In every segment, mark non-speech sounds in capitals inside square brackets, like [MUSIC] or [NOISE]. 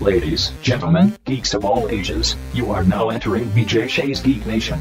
Ladies, gentlemen, geeks of all ages, you are now entering BJ Shea's Geek Nation.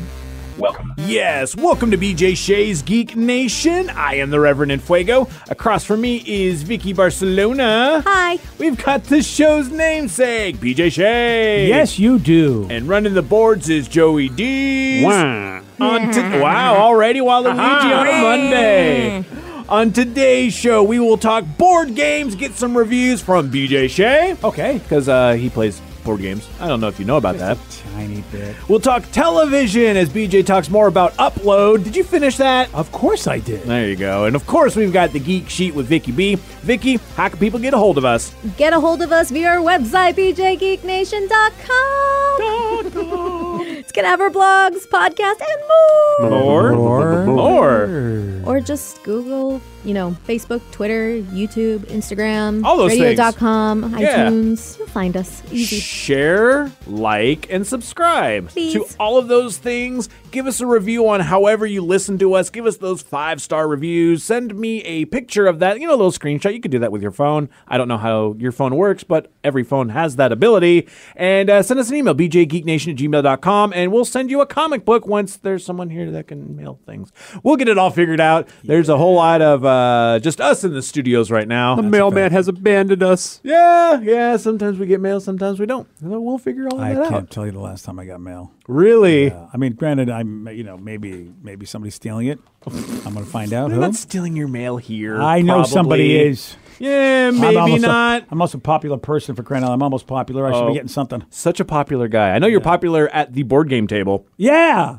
Welcome. Yes, welcome to BJ Shea's Geek Nation. I am the Reverend Infuego. Across from me is Vicky Barcelona. Hi. We've got the show's namesake, BJ Shay. Yes, you do. And running the boards is Joey D. Wow. On to- wow, already Waluigi on a Monday. On today's show, we will talk board games, get some reviews from BJ Shea. Okay. Because uh, he plays board games. I don't know if you know about that. Tiny bit. We'll talk television as BJ talks more about Upload. Did you finish that? Of course I did. There you go. And of course, we've got the Geek Sheet with Vicky B. Vicky, how can people get a hold of us? Get a hold of us via our website, bjgeeknation.com. [LAUGHS] it's going to have our blogs, podcast, and more. More? More. More. Or just Google, you know, Facebook, Twitter, YouTube, Instagram, All those things. radio.com, Yeah. iTunes. You'll find us. Easy. Share, like, and subscribe Please. to all of those things. Give us a review on however you listen to us. Give us those five star reviews. Send me a picture of that, you know, a little screenshot. You could do that with your phone. I don't know how your phone works, but every phone has that ability. And uh, send us an email, bjgeeknation at gmail.com, and we'll send you a comic book once there's someone here that can mail things. We'll get it all figured out. There's a whole lot of uh, just us in the studios right now. The mailman has abandoned us. Yeah, yeah. Sometimes we get mail, sometimes we don't. So We'll figure all of I that can't out. tell you the last time I got mail. Really? Uh, I mean, granted, I'm you know maybe maybe somebody's stealing it. I'm gonna find out They're who. not stealing your mail here. I know probably. somebody is. Yeah, I'm maybe not. I'm also a popular person for crying out. I'm almost popular. I should Oh. be getting something. Such a popular guy. I know you're popular at the board game table. Yeah,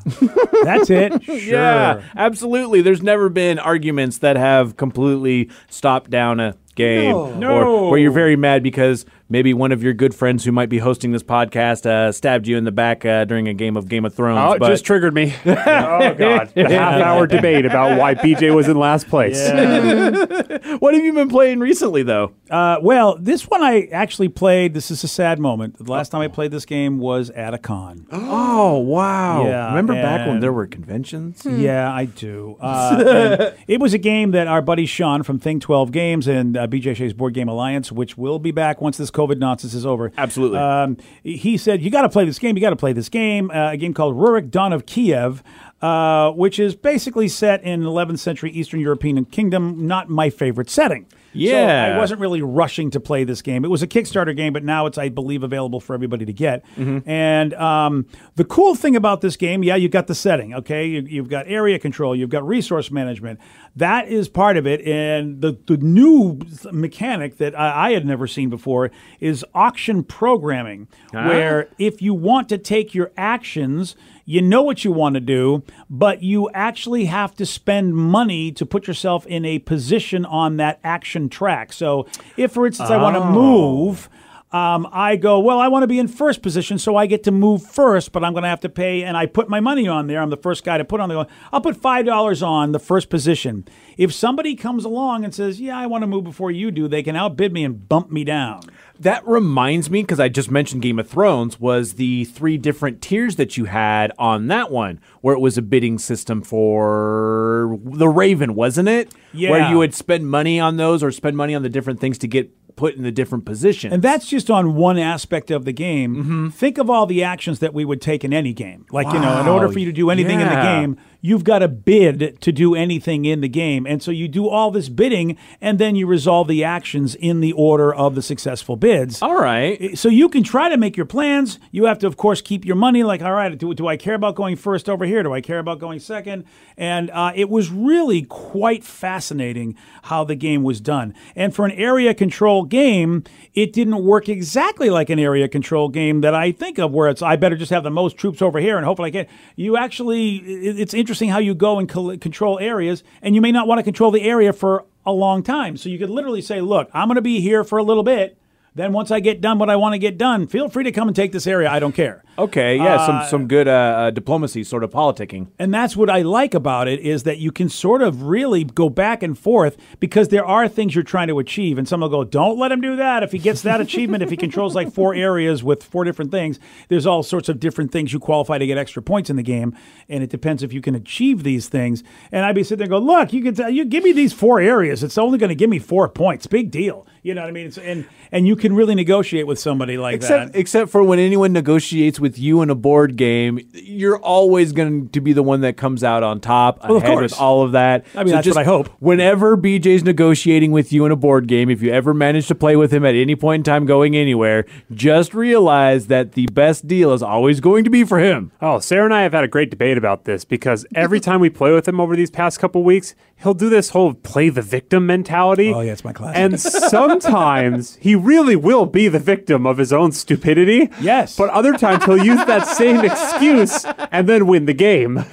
that's it. [LAUGHS] Sure. Yeah, absolutely. There's never been arguments that have completely stopped down a game No. or where you're very mad because maybe one of your good friends who might be hosting this podcast uh, stabbed you in the back uh, during a game of Game of Thrones. Oh, it but- just triggered me. [LAUGHS] oh god, the half-hour debate about why BJ was in last place. [LAUGHS] what have you been playing recently, though? Uh, well, this one I actually played. This is a sad moment. The last time I played this game was at a con. [GASPS] Oh wow! Yeah, remember back when there were conventions? Yeah, I do. Uh, [LAUGHS] it was a game that our buddy Sean from Thing 12 Games and uh, BJ Shea's Board Game Alliance, which will be back once this COVID nonsense is over. Absolutely. Um, he said, You got to play this game. You got to play this game. Uh, a game called Rurik Dawn of Kiev. Uh, which is basically set in 11th century Eastern European kingdom. Not my favorite setting. Yeah. So I wasn't really rushing to play this game. It was a Kickstarter game, but now it's, I believe, available for everybody to get. And um, the cool thing about this game, yeah, you've got the setting, okay? You, you've got area control, you've got resource management. That is part of it. And the, the new mechanic that I, I had never seen before is auction programming, where if you want to take your actions, you know what you want to do, but you actually have to spend money to put yourself in a position on that action track. So, if, for instance, I want to move, um, I go, well, I want to be in first position, so I get to move first, but I'm going to have to pay, and I put my money on there. I'm the first guy to put on there. I'll put $5 on the first position. If somebody comes along and says, yeah, I want to move before you do, they can outbid me and bump me down. That reminds me, because I just mentioned Game of Thrones, was the three different tiers that you had on that one, where it was a bidding system for the Raven, wasn't it? Yeah. Where you would spend money on those or spend money on the different things to get put in the different positions. And that's just on one aspect of the game. Mm-hmm. Think of all the actions that we would take in any game. Like, you know, in order for you to do anything in the game, you've got to bid to do anything in the game. And so you do all this bidding and then you resolve the actions in the order of the successful bids. all right. So you can try to make your plans. You have to, of course, keep your money. Like, all right, do, do I care about going first over here? Do I care about going second? And uh, it was really quite fascinating how the game was done. And for an area control game, it didn't work exactly like an area control game that I think of, where it's I better just have the most troops over here and hopefully I can. You actually, it- it's interesting how you go and control areas, and you may not want to control the area for a long time. So you could literally say, look, I'm going to be here for a little bit Then once I get done what I want to get done, feel free to come and take this area. I don't care. Okay, yeah, Uh, some some good uh, uh, diplomacy, sort of politicking. And that's what I like about it is that you can sort of really go back and forth because there are things you're trying to achieve. And some will go, don't let him do that. If he gets that achievement, if he controls like four areas with four different things, there's all sorts of different things you qualify to get extra points in the game. And it depends if you can achieve these things. And I'd be sitting there and go, look, you can tell, you give me these four areas. It's only going to give me four points. Big deal. You know what I mean? It's, and and you can really negotiate with somebody like Except, that. except for when anyone negotiates with you in a board game, you're always going to be the one that comes out on top Well, of ahead course. with all of that. I mean, that's what I hope. Whenever BJ's negotiating with you in a board game, if you ever manage to play with him at any point in time going anywhere, just realize that the best deal is always going to be for him. Oh, Sarah and I have had a great debate about this because every [LAUGHS] time we play with him over these past couple weeks, he'll do this whole play the victim mentality. Oh, yeah, it's my classic. And [LAUGHS] sometimes he really will be the victim of his own stupidity. Yes. But other times he'll use that same excuse and then win the game.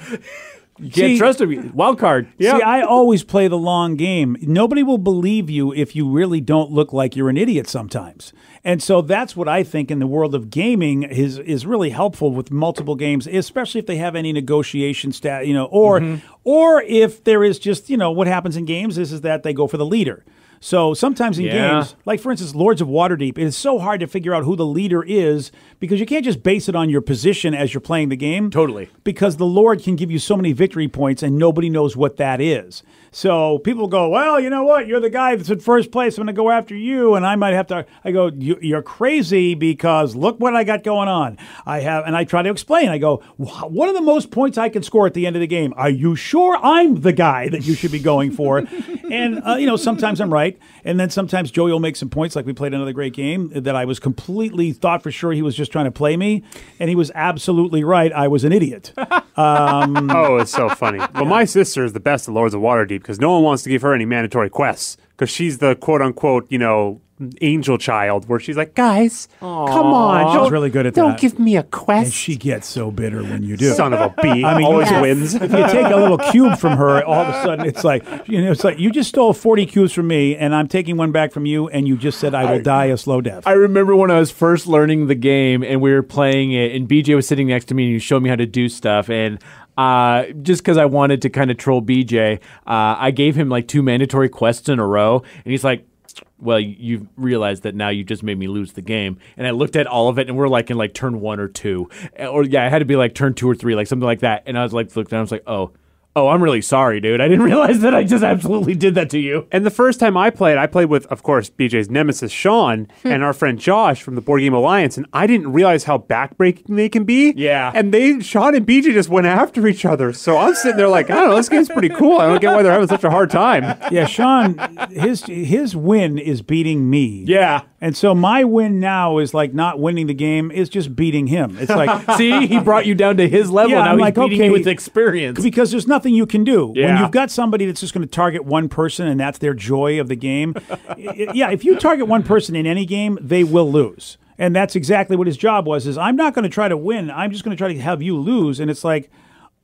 You can't See- trust him. Wild card. See, I always play the long game. Nobody will believe you if you really don't look like you're an idiot sometimes. And so that's what I think in the world of gaming is is really helpful with multiple games, especially if they have any negotiation stat, you know, or mm-hmm. or if there is just, you know, what happens in games is is that they go for the leader. So sometimes in Yeah. games, like for instance, Lords of Waterdeep, it is so hard to figure out who the leader is because you can't just base it on your position as you're playing the game. Totally. Because the Lord can give you so many victory points and nobody knows what that is. So people go, well, you know what? You're the guy that's in first place. I'm going to go after you. And I might have to, I go, "You- you're crazy because look what I got going on. I have, and I try to explain. I go, what are the most points I can score at the end of the game? Are you sure I'm the guy that you should be going for? [LAUGHS] and, uh, you know, sometimes I'm right. And then sometimes Joey will make some points. Like we played another great game that I was completely thought for sure he was just trying to play me. And he was absolutely right. I was an idiot. [LAUGHS] Oh, it's so funny. Well, my sister is the best at Lords of Waterdeep because no one wants to give her any mandatory quests because she's the quote unquote, you know, angel child where she's like, guys, come on. She's don't- really good at that. Don't that. give me a quest. And she gets so bitter when you do. Son of a [LAUGHS] bee. I mean, always yes. wins. if you take a little cube from her, all of a sudden it's like you know, it's like you just stole forty cubes from me, and I'm taking one back from you, and you just said I will die a slow death. I remember when I was first learning the game and we were playing it, and BJ was sitting next to me and he showed me how to do stuff. And uh, just because I wanted to kind of troll BJ, uh, I gave him like two mandatory quests in a row, and he's like. Well, you realize that now you just made me lose the game, and I looked at all of it, and we're like in like turn one or two, or yeah, I had to be like turn two or three, like something like that, and I was like, looked down, I was like, oh, oh, I'm really sorry, dude, I didn't [LAUGHS] realize that I just absolutely did that to you. And the first time I played, I played with, of course, BJ's nemesis Sean hmm. and our friend Josh from the Board Game Alliance, and I didn't realize how backbreaking they can be. Yeah. And they, Sean and BJ, just went after each other. So I'm sitting there like, I don't know, this game's pretty cool. I don't get why they're having such a hard time. yeah, Sean, his his win is beating me. Yeah. And so my win now is like not winning the game; is just beating him. It's like [LAUGHS] See, he brought you down to his level. Yeah, now I'm he's like, beating okay, you with experience. because there's nothing you can do when you've got somebody that's just going to target one person and that's their joy of the game. [LAUGHS] Yeah, if you target one person in any game, they will lose, and that's exactly what his job was. Is I'm not going to try to win. I'm just going to try to have you lose, and it's like.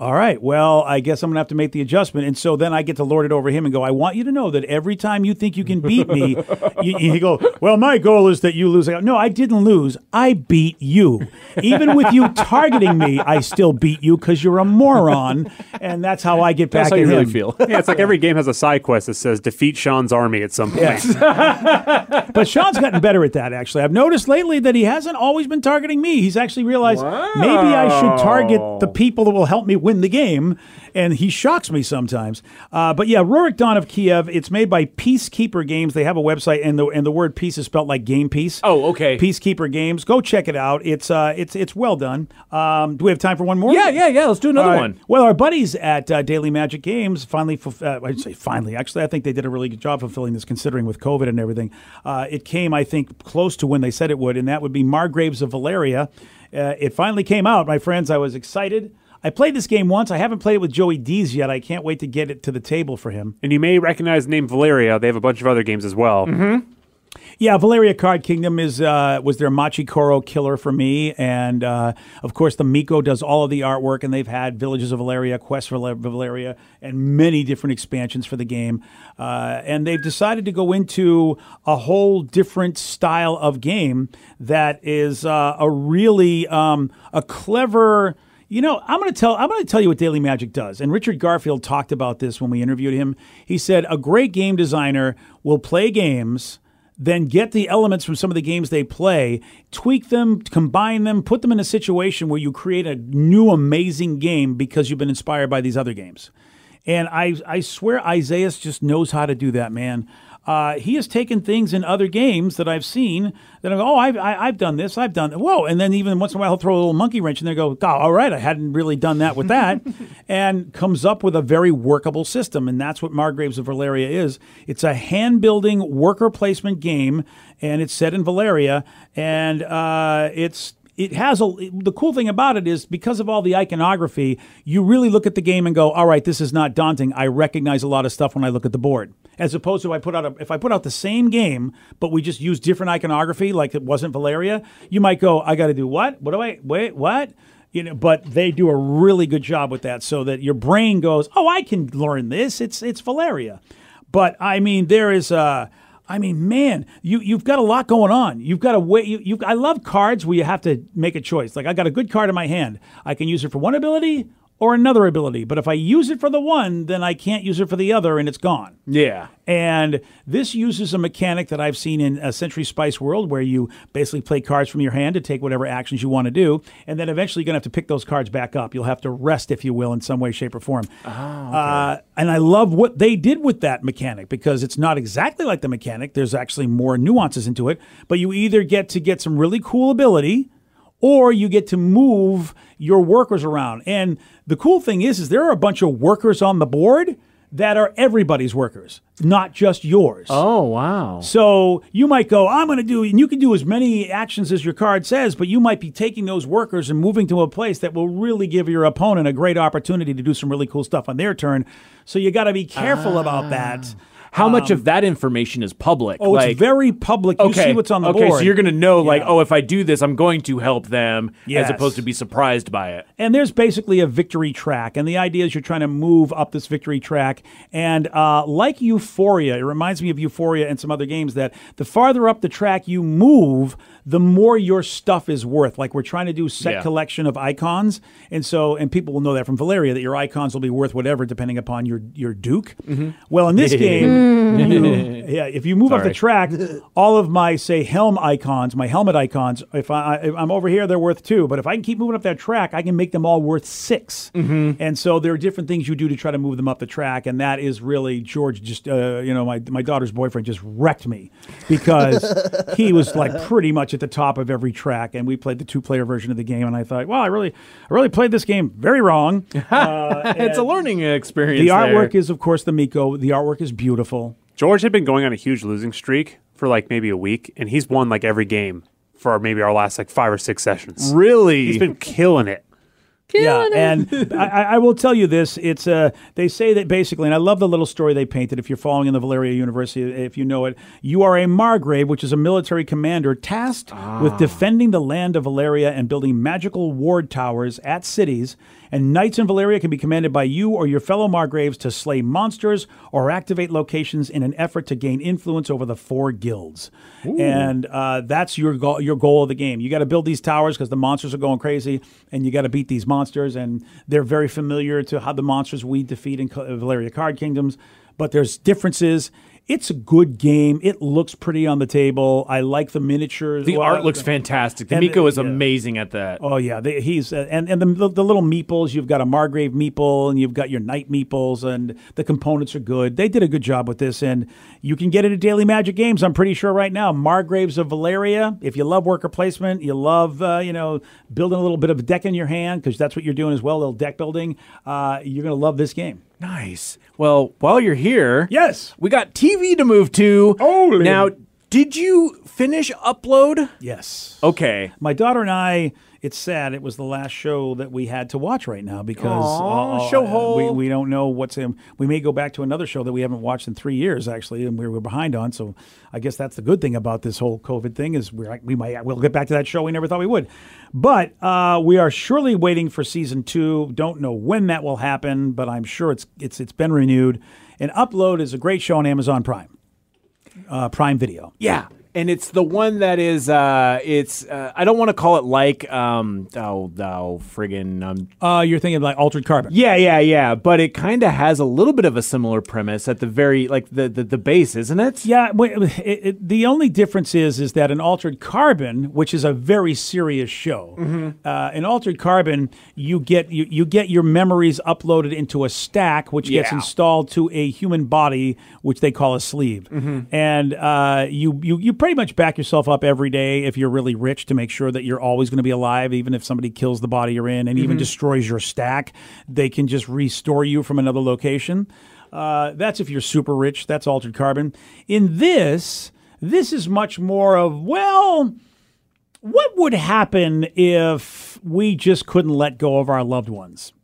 All right. Well, I guess I'm going to have to make the adjustment. And so then I get to lord it over him and go, I want you to know that every time you think you can beat me, you, you go, Well, my goal is that you lose. I go, no, I didn't lose. I beat you. Even with you targeting me, I still beat you because you're a moron. And that's how I get back That's how you really feel. Yeah, it's like every game has a side quest that says defeat Sean's army at some point. [LAUGHS] But Sean's gotten better at that, actually. I've noticed lately that he hasn't always been targeting me. He's actually realized maybe I should target the people that will help me win the game. And he shocks me sometimes. Uh, but yeah, Rurik Dawn of Kiev, it's made by PieceKeeper Games. They have a website, and the, and the word peace is spelled like game piece. Oh, okay. PieceKeeper Games. Go check it out. It's uh, it's it's well done. Um, do we have time for one more? Yeah, yeah, yeah. Let's do another right. one. Well, our buddies at uh, Daily Magic Games finally, uh, I'd say finally, actually, I think they did a really good job fulfilling this considering with COVID and everything. Uh, it came, I think, close to when they said it would, and that would be Margraves of Valeria. Uh, it finally came out, my friends. I was excited. I played this game once. I haven't played it with Joey Dees yet. I can't wait to get it to the table for him. And you may recognize the name Valeria. They have a bunch of other games as well. Mm-hmm. Yeah, Valeria Card Kingdom is uh, was their Machi Koro killer for me, and uh, of course the Mico does all of the artwork, and they've had Villages of Valeria, Quest for Valeria, and many different expansions for the game, uh, and they've decided to go into a whole different style of game that is uh, a really um, a clever. You know, I'm going to tell I'm going to tell you what Daily Magic does. And Richard Garfield talked about this when we interviewed him. He said a great game designer will play games then get the elements from some of the games they play, tweak them, combine them, put them in a situation where you create a new amazing game because you've been inspired by these other games. And I, I swear Isaias just knows how to do that, man. Uh, he has taken things in other games that I've seen that I go, oh, I've, I, I've done this, I've done that. Whoa. And then even once in a while, he'll throw a little monkey wrench and they go, oh, all right, I hadn't really done that with that. [LAUGHS] and comes up with a very workable system. And that's what Margraves of Valeria is. It's a hand building worker placement game, and it's set in Valeria. And uh, it's it has a the cool thing about it is because of all the iconography, you really look at the game and go, "All right, this is not daunting. I recognize a lot of stuff when I look at the board." As opposed to I put out a, if I put out the same game, but we just use different iconography, like it wasn't Valeria, you might go, "I got to do what? What do I wait? What?" You know, but they do a really good job with that, so that your brain goes, "Oh, I can learn this. It's it's Valeria." But I mean, there is a. I mean, man, you you've got a lot going on. You've got a way. You, you I love cards where you have to make a choice. Like I got a good card in my hand. I can use it for one ability or another ability. But if I use it for the one, then I can't use it for the other, and it's gone. Yeah. And this uses a mechanic that I've seen in a Century Spice World where you basically play cards from your hand to take whatever actions you want to do. And then eventually you're going to have to pick those cards back up. You'll have to rest, if you will, in some way, shape, or form. uh, and I love what they did with that mechanic because it's not exactly like the mechanic. There's actually more nuances into it. But you either get to get some really cool ability or you get to move your workers around. And the cool thing is, is there are a bunch of workers on the board that are everybody's workers, not just yours. Oh wow. So you might go, I'm going to do, and you can do as many actions as your card says, but you might be taking those workers and moving to a place that will really give your opponent a great opportunity to do some really cool stuff on their turn. So you got to be careful about that. Ah. How much of that information is public? Oh, like, it's very public. You see what's on the okay, board. so you're going to know, like, oh, if I do this, I'm going to help them, Yes. as opposed to be surprised by it. and there's basically a victory track and the idea is you're trying to move up this victory track and uh, like euphoria it reminds me of euphoria and some other games that the farther up the track you move the more your stuff is worth like we're trying to do set Yeah. collection of icons and so and people will know that from valeria that your icons will be worth whatever depending upon your your duke well in this [LAUGHS] game you, mm. [LAUGHS] yeah if you move up the track [LAUGHS] all of my say helm icons my helmet icons if I, if i'm over here they're worth two. But if i can keep moving up that track i can make them all worth 6 mm-hmm. and so there are different things you do to try to move them up the track. And that is really george just uh, you know my, my daughter's boyfriend just wrecked me because [LAUGHS] he was like pretty much at the top of every track. And we played the two player version of the game. And i thought well i really i really played this game very wrong. Uh, it's a learning experience. the artwork is of course the Mico. The artwork is beautiful George had been going on a huge losing streak for like maybe a week, and he's won like every game for maybe our last like five or six sessions. really. He's been killing it. Yeah, and [LAUGHS] I, I will tell you this: it's uh, they say that basically, and I love the little story they painted. If you're following in the Valeria University, if you know it, you are a Margrave, which is a military commander tasked with defending the land of Valeria and building magical ward towers at cities. And knights in Valeria can be commanded by you or your fellow Margraves to slay monsters or activate locations in an effort to gain influence over the four guilds. And uh, that's your goal, your goal of the game. You got to build these towers because the monsters are going crazy, and you got to beat these monsters. Monsters, and they're very familiar to how the monsters we defeat in Valeria Card Kingdoms, but there's differences. It's a good game. It looks pretty on the table. I like the miniatures. the Well, art looks fantastic. The Mico is yeah. amazing at that. Oh yeah, they, he's uh, and and the, the little meeples. You've got a Margrave meeple, and you've got your knight meeples, and the components are good. They did a good job with this, and you can get it at Daily Magic Games. I'm pretty sure right now, Margraves of Valeria. If you love worker placement, you love uh, you know building a little bit of a deck in your hand because that's what you're doing as well, little deck building. Uh, you're gonna love this game. Nice. Well, while you're here, Yes. we got TV to move to. Holy. Now, Did you finish upload? Yes. Okay. My daughter and I. It's sad. It was the last show that we had to watch right now because Aw, uh, show hole. we, we don't know what's in. We may go back to another show that we haven't watched in three years actually, and we were behind on. So I guess that's the good thing about this whole COVID thing is we're we might we'll get back to that show we never thought we would, but uh, we are surely waiting for season two. Don't know when that will happen, but I'm sure it's it's it's been renewed. And Upload is a great show on Amazon Prime, uh, Prime Video. Yeah. And it's the one that is, uh, it's, uh, I don't want to call it like, um, oh, oh, friggin', um, Uh, you're thinking like Altered Carbon. yeah, yeah, yeah. But it kind of has a little bit of a similar premise at the very, like, the, the, the base, isn't it? Yeah, it, it, the only difference is is that in Altered Carbon, which is a very serious show, uh, in Altered Carbon, you get you, you get your memories uploaded into a stack, which gets installed to a human body, which they call a sleeve, and uh, you you you pretty much back yourself up every day if you're really rich to make sure that you're always going to be alive, even if somebody kills the body you're in and even destroys your stack, they can just restore you from another location. Uh, that's if you're super rich. That's altered carbon. In this, this is much more of well, what would happen if we just couldn't let go of our loved ones?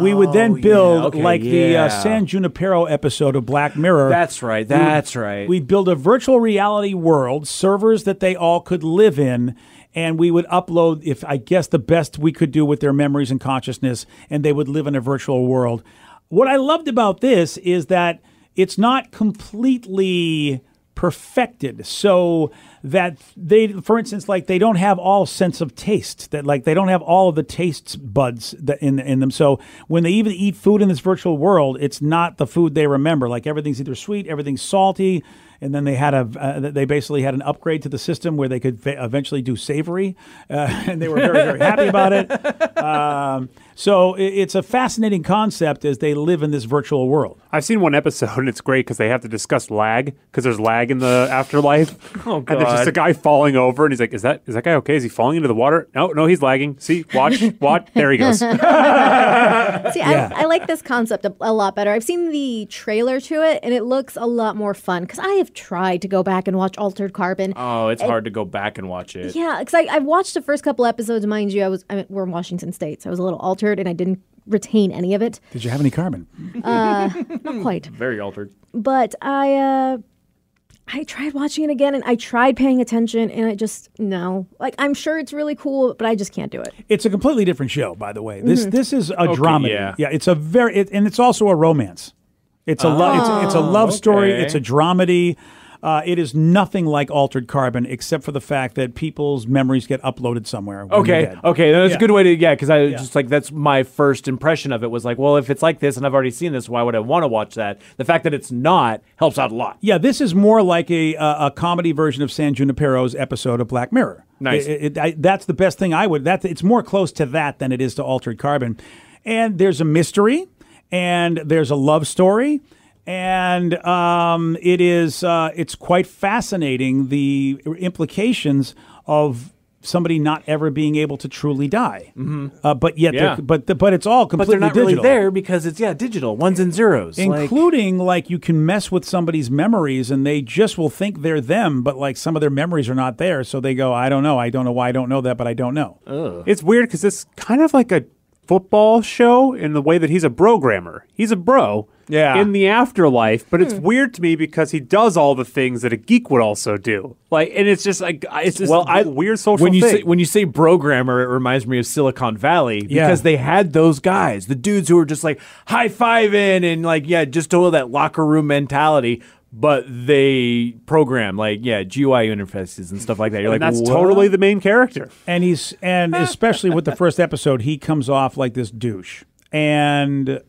We would then Oh, yeah, build okay, like the uh, San Junipero episode of Black Mirror. That's right. That's right. We'd build a virtual reality world, servers that they all could live in, and we would upload, if I guess, the best we could do with their memories and consciousness, and they would live in a virtual world. What I loved about this is that it's not completely perfected. So that they for instance like they don't have all sense of taste that like they don't have all of the tastes buds that in in them. So when they even eat food in this virtual world it's not the food they remember. Like everything's either sweet everything's salty and then they had a uh, they basically had an upgrade to the system where they could fa- eventually do savory uh, [LAUGHS] and they were very very happy about it um, so it, it's a fascinating concept as they live in this virtual world I've seen one episode and it's great because they have to discuss lag because there's lag in the afterlife. [LAUGHS] Oh, god! And there's just a guy falling over and he's like, "Is that is that guy okay? Is he falling into the water? No, no, he's lagging. See, watch, [LAUGHS] watch. There he goes. See, Yeah. I, I like this concept a, a lot better. I've seen the trailer to it, and it looks a lot more fun because I have tried to go back and watch Altered Carbon. oh, it's hard to go back and watch it. Yeah, because I, I watched the first couple episodes. Mind you, I was I mean, we're in Washington State, so I was a little altered, and I didn't retain any of it. did you have any carbon Uh, [LAUGHS] Not quite, Very altered. but I uh, I tried watching it again, and I tried paying attention, and I just no. Like I'm sure it's really cool, but I just can't do it. It's a completely different show, by the way. This this is a dramedy. yeah. yeah, it's a very it, and it's also a romance. It's a lo- it's, it's a love story. It's a dramedy. Uh, it is nothing like Altered Carbon, except for the fact that people's memories get uploaded somewhere. Okay, dead. okay, that's Yeah. a good way to yeah, because I was just like that's my first impression of it was like, well, if it's like this and I've already seen this, why would I want to watch that? The fact that it's not helps out a lot. Yeah, this is more like a a, a comedy version of San Junipero's episode of Black Mirror. Nice. It- it- I- that's the best thing I would. That it's more close to that than it is to Altered Carbon. And there's a mystery, and there's a love story, and um, it is uh, it's quite fascinating the implications of somebody not ever being able to truly die. Uh, but yet, Yeah. but the, but it's all But completely they're not digital really there because it's yeah, digital ones and zeros. including like, you can mess with somebody's memories and they just will think they're them but like some of their memories are not there so they go i don't know i don't know why i don't know that but i don't know it's weird because it's kind of like a football show in the way that he's a programmer. He's a bro. Yeah. In the afterlife, but it's hmm. weird to me because he does all the things that a geek would also do. Like, and it's just like it's just well, I weird social when you thing. say when you say programmer, it reminds me of Silicon Valley Yeah. because they had those guys, the dudes who were just like high fiving and like yeah, just all that locker room mentality. But they program like yeah GUI interfaces and stuff like that. You're and like that's totally the main character. and he's and especially with the [LAUGHS] first episode he comes off like this douche and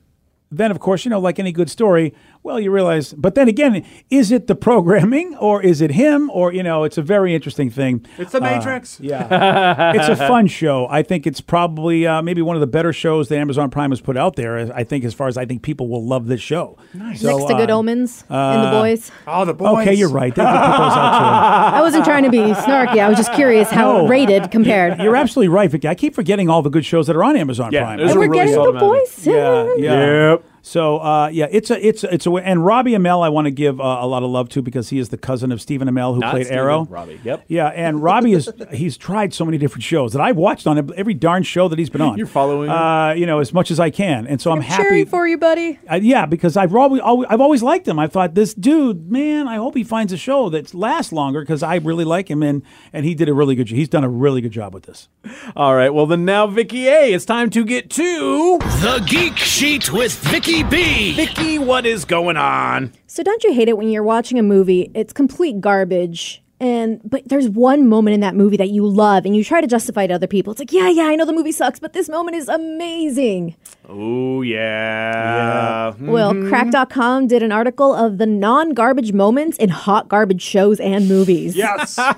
then of course you know like any good story well you realize but then again is it the programming or is it him or you know it's a very interesting thing It's the uh, Matrix. Yeah, [LAUGHS] it's a fun show. I think it's probably uh, maybe one of the better shows that Amazon Prime has put out there. I think as far as I think people will love this show. Nice. Next to uh, Good Omens and the uh, boys. Oh, the boys. Okay, you're right. They put those out [LAUGHS] I wasn't trying to be snarky. I was just curious how No. rated compared. You're absolutely right, Vicky. I keep forgetting all the good shows that are on Amazon Yeah, Prime. there's and a we're really getting solid the amount of- boys. yeah, yeah. Yep. So uh, yeah, it's a it's a, it's a and Robbie Amell I want to give uh, a lot of love to because he is the cousin of Stephen Amell who Not played Stephen, Arrow. Robbie, yep. Yeah, and Robbie is [LAUGHS] he's tried so many different shows that I've watched on every darn show that he's been on. You're following uh, you know, as much as I can, and so I'm, happy Cheering for you, buddy. uh, yeah, because I've always, always I've always liked him. I thought this dude, man, I hope he finds a show that lasts longer because I really like him, and and he did a really good. job. He's done a really good job with this. All right, well then now, Vicky A, it's time to get to The Geek Sheet with Vicky B. Vicky. What is going on? So don't you hate it when you're watching a movie? It's complete garbage. And but there's one moment in that movie that you love and you try to justify it to other people. It's like, yeah, yeah, I know the movie sucks, but this moment is amazing. Oh yeah. Well, Cracked.com did an article of the non-garbage moments in hot garbage shows and movies. Yes. [LAUGHS] uh,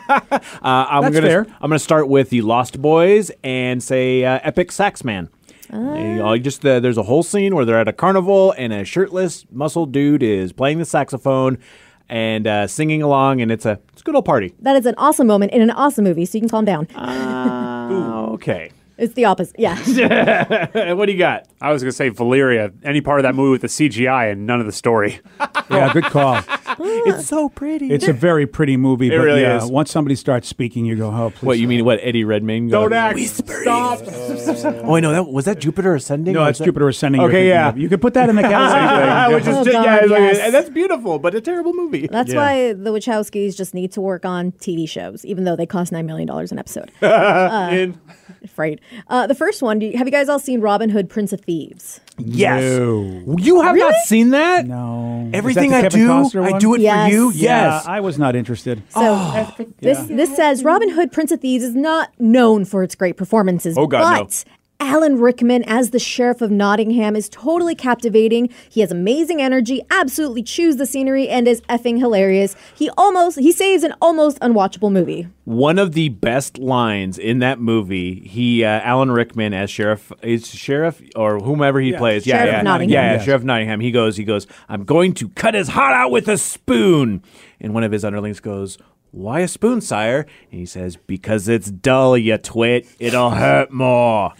I'm That's gonna fair. I'm gonna start with the Lost Boys and say uh, Epic Sax Man. All just uh, there's a whole scene where they're at a carnival and a shirtless muscle dude is playing the saxophone and uh, singing along, and it's a it's a good old party. That is an awesome moment in an awesome movie, so you can calm down. [LAUGHS] Uh, okay. It's the opposite. Yeah. [LAUGHS] what do you got? I was going to say Valerian, any part of that movie with the CGI and none of the story. [LAUGHS] Yeah, good call. [LAUGHS] It's so pretty. It's a very pretty movie, but really yeah, is. once somebody starts speaking, you go, "Oh, please." what you mean? What Eddie Redmayne? Don't goes, act. "Whispering." Stop. [LAUGHS] Oh, wait, no, that was that Jupiter ascending. No, Or it's that- Jupiter ascending. Okay, yeah. of. You could put that in the category. Which is Oh, God, yeah, it's like- and that's beautiful, but a terrible movie. That's Yeah. why the Wachowskis just need to work on TV shows, even though they cost $9 million an episode. In- Afraid. Uh, the first one, do you, have you guys all seen Robin Hood, Prince of Thieves? Yes, No. you have not seen that. No. Everything that I do, Costner I one? do it Yes. for you. Yeah, Yes. I was not interested. So oh. uh, this this says Robin Hood, Prince of Thieves is not known for its great performances. Oh, God, no. but Alan Rickman as the sheriff of Nottingham is totally captivating. He has amazing energy, absolutely chews the scenery, and is effing hilarious. He almost he saves an almost unwatchable movie. One of the best lines in that movie, he uh, Alan Rickman as sheriff is sheriff or whomever he plays. Yeah, Sheriff yeah, of Nottingham. yeah, yeah, Yes. sheriff Nottingham. He goes, he goes. I'm going to cut his heart out with a spoon. And one of his underlings goes. Why a spoon, sire? And he says, Because it's dull, you twit. It'll hurt more.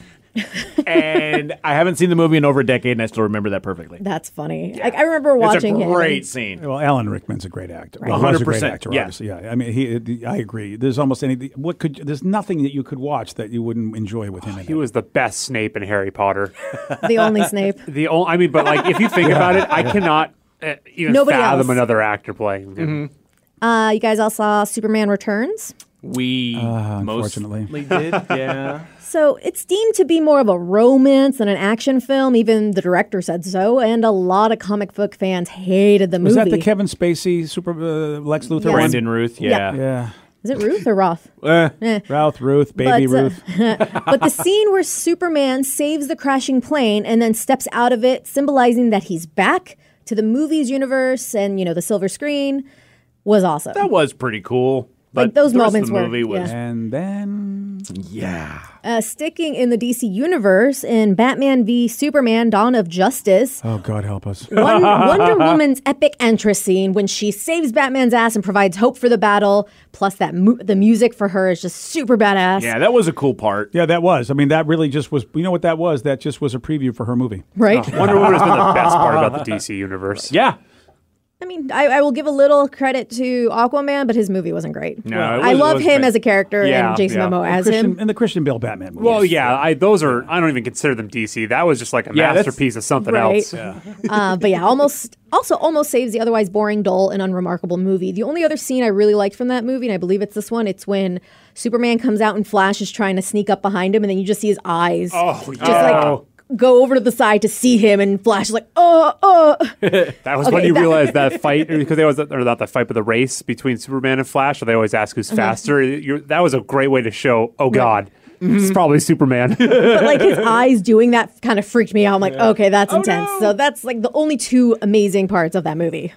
And I haven't seen the movie in over a decade, and I still remember that perfectly. That's funny. I, I remember watching it's a him. great and- scene. Well, Alan Rickman's a great actor. Right. Well, he was a great 100%, actor, yeah. obviously. Yeah, I mean, he. I agree. There's almost anything. What could? There's nothing that you could watch that you wouldn't enjoy with him. in He it. was the best Snape in Harry Potter. [LAUGHS] The only Snape. [LAUGHS] The only, I mean, but like if you think [LAUGHS] about it, I cannot uh, even Nobody fathom else. another actor playing him. Uh, you guys all saw Superman Returns. We unfortunately. mostly did, yeah. So it's deemed to be more of a romance than an action film. Even the director said so, and a lot of comic book fans hated the movie. Was that the Kevin Spacey Super uh, Lex Luthor? Yes. Brandon Ruth, yeah. Yeah. Is it Ruth or Roth? [LAUGHS] Eh, Ralph Ruth, baby But, uh, Ruth. [LAUGHS] [LAUGHS] but the scene where Superman saves the crashing plane and then steps out of it, symbolizing that he's back to the movies universe and you know the silver screen, was awesome. that was pretty cool. But Like, those the rest moments of the were- movie was yeah. and then yeah. Uh, sticking in the DC universe in Batman v Superman: Dawn of Justice. oh God help us. One, [LAUGHS] Wonder Woman's epic entrance scene when she saves Batman's ass and provides hope for the battle. Plus, that mu- the music for her is just super badass. Yeah, that was a cool part. Yeah, that was. I mean, that really just was. You know what that was? That just was a preview for her movie. Right. Wonder Woman has been the best part about the DC universe. Yeah. I mean, I, I will give a little credit to Aquaman, but his movie wasn't great. No, it I was- it love him great. as a character Yeah, and Jason yeah. Momoa as him. in the Christian Bale Batman movie. Well, yeah, I, those are. I don't even consider them DC. That was just like a Yeah, masterpiece of something Right. else. Uh, but yeah, almost also almost saves the otherwise boring, dull, and unremarkable movie. The only other scene I really liked from that movie, and I believe it's this one, it's when Superman comes out and Flash is trying to sneak up behind him, and then you just see his eyes Oh, just like go over to the side to see him, and Flash is like, oh, oh. [LAUGHS] That was when you that- realized that [LAUGHS] fight because they always or not that fight, but the race between Superman and Flash. Where they always ask Uh-huh. who's faster. You're, that was a great way to show. Oh God, mm-hmm. it's probably Superman. [LAUGHS] but like his eyes doing that kind of freaked me out. I'm like, okay, that's oh, intense. So that's like the only two amazing parts of that movie.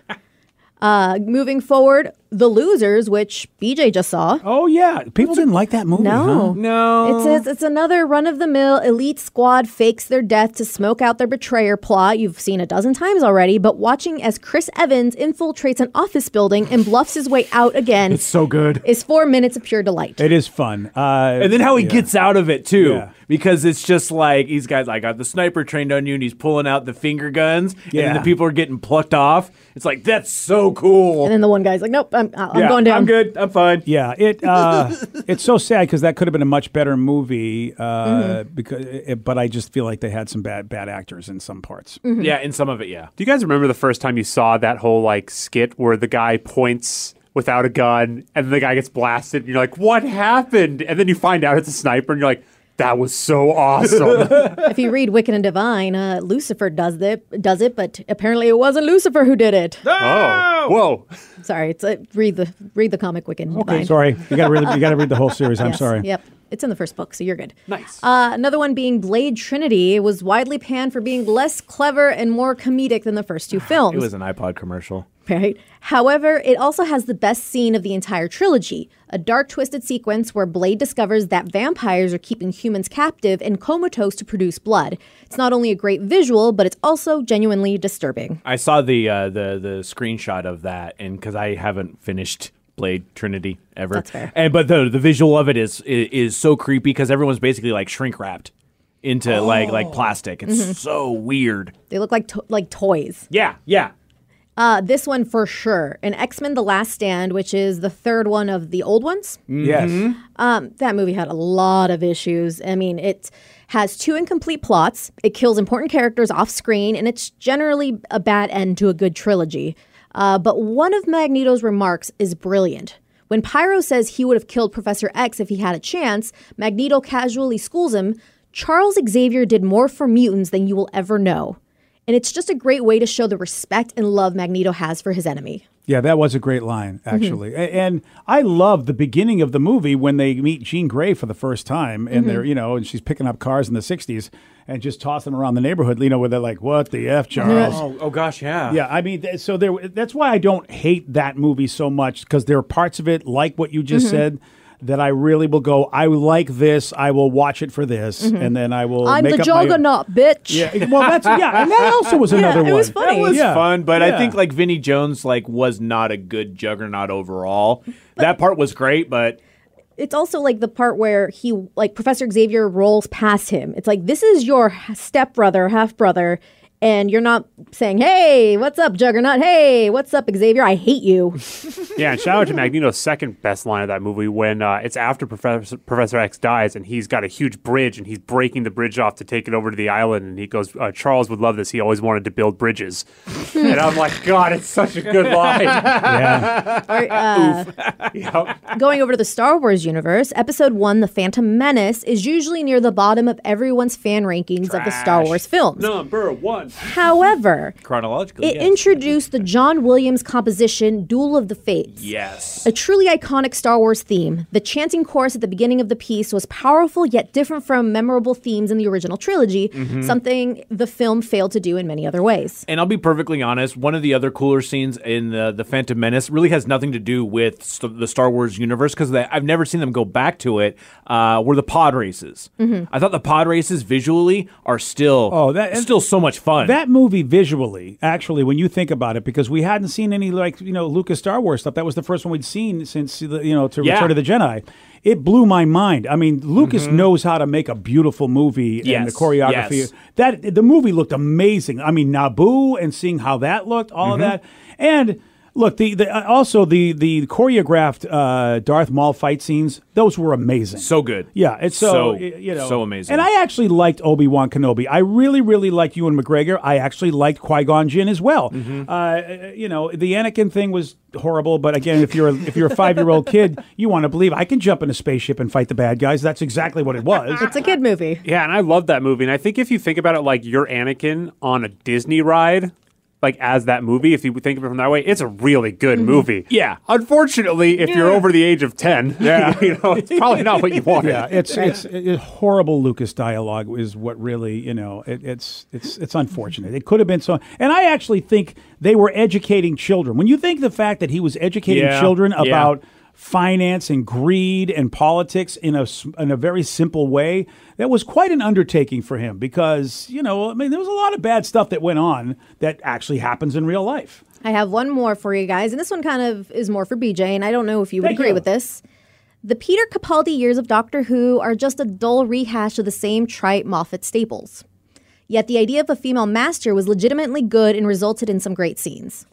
Uh, moving forward, The Losers, which BJ just saw. Oh yeah, people didn't like that movie. No. huh? No. It says it's another run of the mill elite squad fakes their death to smoke out their betrayer plot. You've seen a dozen times already, but watching as Chris Evans infiltrates an office building and bluffs his way out again It's so good. is four minutes of pure delight. It is fun. Uh, And then how he gets out of it too, Yeah. Because it's just like he's got. I got the sniper trained on you, and he's pulling out the finger guns, and Yeah. then the people are getting plucked off. It's like that's so cool. And then the one guy's like, "Nope, I'm, I'm Yeah, going down." I'm good. I'm fine. Yeah, it uh, [LAUGHS] it's so sad because that could have been a much better movie. Uh, Mm-hmm. Because, it, but I just feel like they had some bad bad actors in some parts. Mm-hmm. Yeah, in some of it, yeah. Do you guys remember the first time you saw that whole like skit where the guy points without a gun and the guy gets blasted and you're like, what happened? And then you find out it's a sniper and you're like, that was so awesome. [LAUGHS] if you read Wicked and Divine, uh, Lucifer does it, does it, but apparently it wasn't Lucifer who did it. oh, whoa. Sorry, it's uh, read the read the comic Wicked and Okay, Divine. sorry, you got to read the, you got to read the whole series. I'm [LAUGHS] Yes, sorry. Yep. It's in the first book, so you're good. Nice. Uh, another one being Blade Trinity was widely panned for being less clever and more comedic than the first two [SIGHS] films. It was an iPod commercial. right? However, it also has the best scene of the entire trilogy a dark, twisted sequence where Blade discovers that vampires are keeping humans captive and comatose to produce blood. It's not only a great visual, but it's also genuinely disturbing. I saw the uh, the the screenshot of that, and because I haven't finished Blade Trinity ever, That's fair. And but the the visual of it is is, is so creepy because everyone's basically like shrink wrapped into like like plastic. It's so weird. They look like to- like toys. Yeah, yeah. Uh, this one for sure. And X Men: The Last Stand, which is the third one of the old ones. Yes. Um, that movie had a lot of issues. I mean, it has two incomplete plots. It kills important characters off screen, and it's generally a bad end to a good trilogy. Uh, but one of Magneto's remarks is brilliant. When Pyro says he would have killed Professor X if he had a chance, Magneto casually schools him. Charles Xavier did more for mutants than you will ever know. And it's just a great way to show the respect and love Magneto has for his enemy. Yeah, that was a great line, Mm-hmm. actually. And I love the beginning of the movie when they meet Jean Grey for the first time, and Mm-hmm. they're, you know, and she's picking up cars in the 60s and just toss them around the neighborhood, you know, where they're like, what the F, [LAUGHS] Charles? Oh, oh gosh, yeah. Yeah, I mean, th- so there. That's why I don't hate that movie so much because there are parts of it, like what you just Mm-hmm. said, that I really will go. I like this. I will watch it for this, and then I will. Mm-hmm. I'm make the up my- juggernaut, bitch. Yeah, well, that's yeah, and that also was [LAUGHS] another one. it one. was funny. That was Yeah. fun, but Yeah. I think like Vinnie Jones like was not a good juggernaut overall. that part was great, but it's also like the part where he like professor xavier rolls past him. It's like this is your stepbrother half brother and you're not saying hey what's up juggernaut hey what's up xavier i hate you [LAUGHS] Yeah, and shout out to Magneto's second best line of that movie when uh, it's after Professor, Professor X dies and he's got a huge bridge and he's breaking the bridge off to take it over to the island. And he goes, uh, Charles would love this. He always wanted to build bridges. [LAUGHS] and I'm like, God, it's such a good line. [LAUGHS] Yeah, Or, uh, Yep. going over to the star wars universe episode 1 the phantom menace is usually near the bottom of everyone's fan rankings of the star wars films Number one. [LAUGHS] however chronologically, it yes. introduced the john williams composition duel of the fates yes. A truly iconic Star Wars theme, the chanting chorus at the beginning of the piece was powerful yet different from memorable themes in the original trilogy, Mm-hmm. something the film failed to do in many other ways. And I'll be perfectly honest, one of the other cooler scenes in the, the Phantom Menace really has nothing to do with st- the Star Wars universe because I've never seen them go back to it. Uh, were the pod races? Mm-hmm. I thought the pod races visually are still Oh, that- still so much fun. That movie visually, actually, when you think about it, because we hadn't seen any like you know Lucas Star Wars stuff. That was the first one we'd seen since the, you know to Yeah. Return of the Jedi. It blew my mind. I mean, Lucas knows how to make a beautiful movie and the Mm-hmm. Choreography. yes. That the movie looked amazing. I mean, Naboo and seeing how that looked, all Mm-hmm. of that, and. Look, the, the uh, also the the choreographed uh, Darth Maul fight scenes; those were amazing. so good. Yeah, it's so, So- you know so amazing. And I actually liked Obi Wan Kenobi. I really, really liked Ewan McGregor. I actually liked Qui Gon Jinn as well. Mm-hmm. Uh, you know, the Anakin thing was horrible, but again, if you're a, if you're a five year old kid, you want to believe I can jump in a spaceship and fight the bad guys. That's exactly what it was. It's a kid movie. Yeah, and I love that movie. And I think if you think about it like you're Anakin on a Disney ride, like as that movie, if you think of it from that way, it's a really good mm-hmm. movie. Yeah. Unfortunately, if you're over the age of ten, [LAUGHS] Yeah. [LAUGHS] you know, it's probably not what you want. Yeah, it's it's it, horrible. Lucas dialogue is what really you know. It, it's it's it's unfortunate. It could have been so. And I actually think they were educating children. When you think the fact that he was educating Yeah, children yeah. Finance and greed and politics in a in a very simple way, that was quite an undertaking for him. Because you know, I mean, there was a lot of bad stuff that went on that actually happens in real life. I have one more for you guys, and this one kind of is more for BJ, and I don't know if you would Thank agree you. with this. The Peter Capaldi years of Doctor Who are just a dull rehash of the same trite Moffat staples. Yet the idea of a female master was legitimately good and resulted in some great scenes.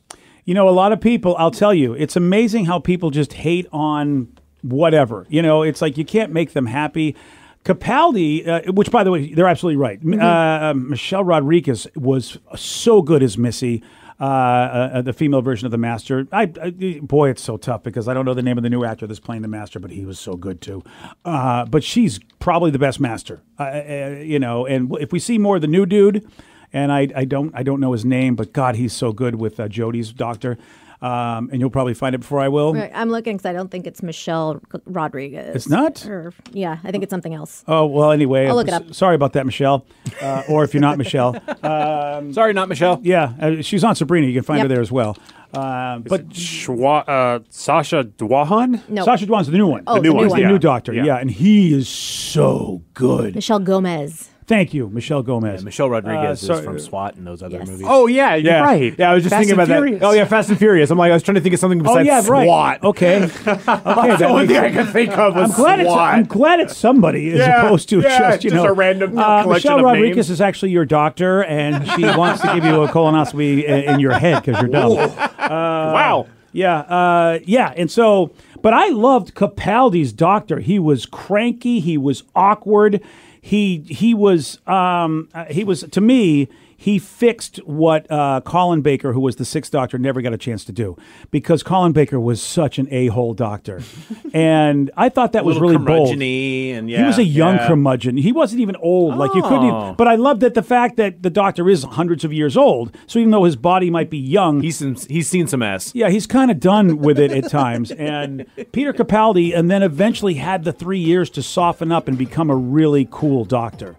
You know, a lot of people, I'll tell you, it's amazing how people just hate on whatever. You know, it's like you can't make them happy. Capaldi, uh, which by the way, they're absolutely right. M Uh, Michelle Rodriguez was so good as Missy, uh, uh, the female version of the Master. I, I, boy, it's so tough because I don't know the name of the new actor that's playing the Master, but he was so good too. Uh, but she's probably the best Master, uh, uh, you know. And if we see more of the new dude, and I, I don't I don't know his name, but God, he's so good with uh, Jodie's doctor. Um, and you'll probably find it before I will. Right, I'm looking because I don't think it's Michelle Rodriguez. It's not? Or, yeah, I think it's something else. Oh well, anyway, I'll look it up. Sorry about that, Michelle, uh, or if you're not Michelle, [LAUGHS] Sorry, not Michelle. yeah, uh, she's on Sabrina. You can find her there as well. Um, but Schwa- uh, Sacha Dhawan. No, Sacha Dhawan's the new one. Oh, the new the new one, one. the yeah. new doctor. Yeah. Yeah. and he is so good. Michelle Gomez. Thank you, Michelle Gomez. Michelle Rodriguez Uh, is from SWAT and those other Yes. movies. Oh yeah, you're yeah, right. Yeah, I was just Fast thinking and about Furious. that. Oh yeah, Fast and Furious. I'm like, I was trying to think of something Oh besides yeah, right. SWAT. Okay, [LAUGHS] okay. that The only thing I sense. could think of was I'm glad it's SWAT. I'm glad it's somebody as Yeah, opposed to yeah, just you just know a random uh, collection Michelle of Rodriguez names. is actually your doctor, and she wants to give you a colonoscopy in, in your head because you're dumb. wow. Yeah, uh, yeah, and so, but I loved Capaldi's doctor. He was cranky. He was awkward. He he was um, uh, he was to me. He fixed what uh, Colin Baker, who was the sixth doctor, never got a chance to do because Colin Baker was such an a hole doctor, [LAUGHS] and I thought that was really bold. and he was a young yeah. curmudgeon. He wasn't even old. Like you couldn't. Oh. Even, but I love that the fact that the doctor is hundreds of years old. So even though his body might be young, He's seen, he's seen some ass. yeah, he's kind of done with it at times. And Peter Capaldi, and then eventually had the three years to soften up and become a really cool doctor,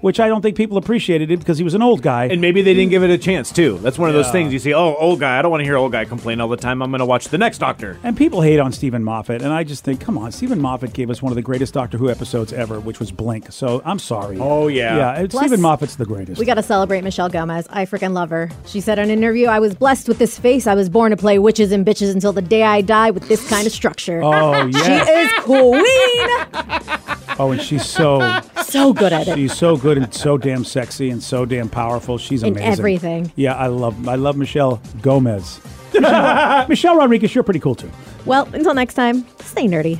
which I don't think people appreciated it because he was an old guy. And maybe they didn't give it a chance too. That's one of those things you see. Oh, old guy. I don't want to hear old guy complain all the time. I'm going to watch the next Doctor. And people hate on Steven Moffat, and I just think, come on, Steven Moffat gave us one of the greatest Doctor Who episodes ever, which was Blink. So I'm sorry. Oh, yeah. yeah. it's- Plus, Steven Moffat's the greatest. We got to celebrate Michelle Gomez. I freaking love her. She said in an interview, I was blessed with this face. I was born to play witches and bitches until the day I die with this kind of structure. Oh yeah, [LAUGHS] She is queen. [LAUGHS] oh, and she's so [LAUGHS] So good at it. she's so good and so damn sexy and so damn powerful. She's In amazing. everything. Yeah, I love I love Michelle Gomez. Michelle, [LAUGHS] Michelle Rodriguez, you're pretty cool too. Well, until next time, stay nerdy.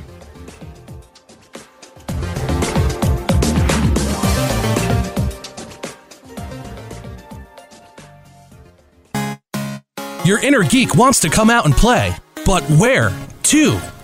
Your inner geek wants to come out and play, but where to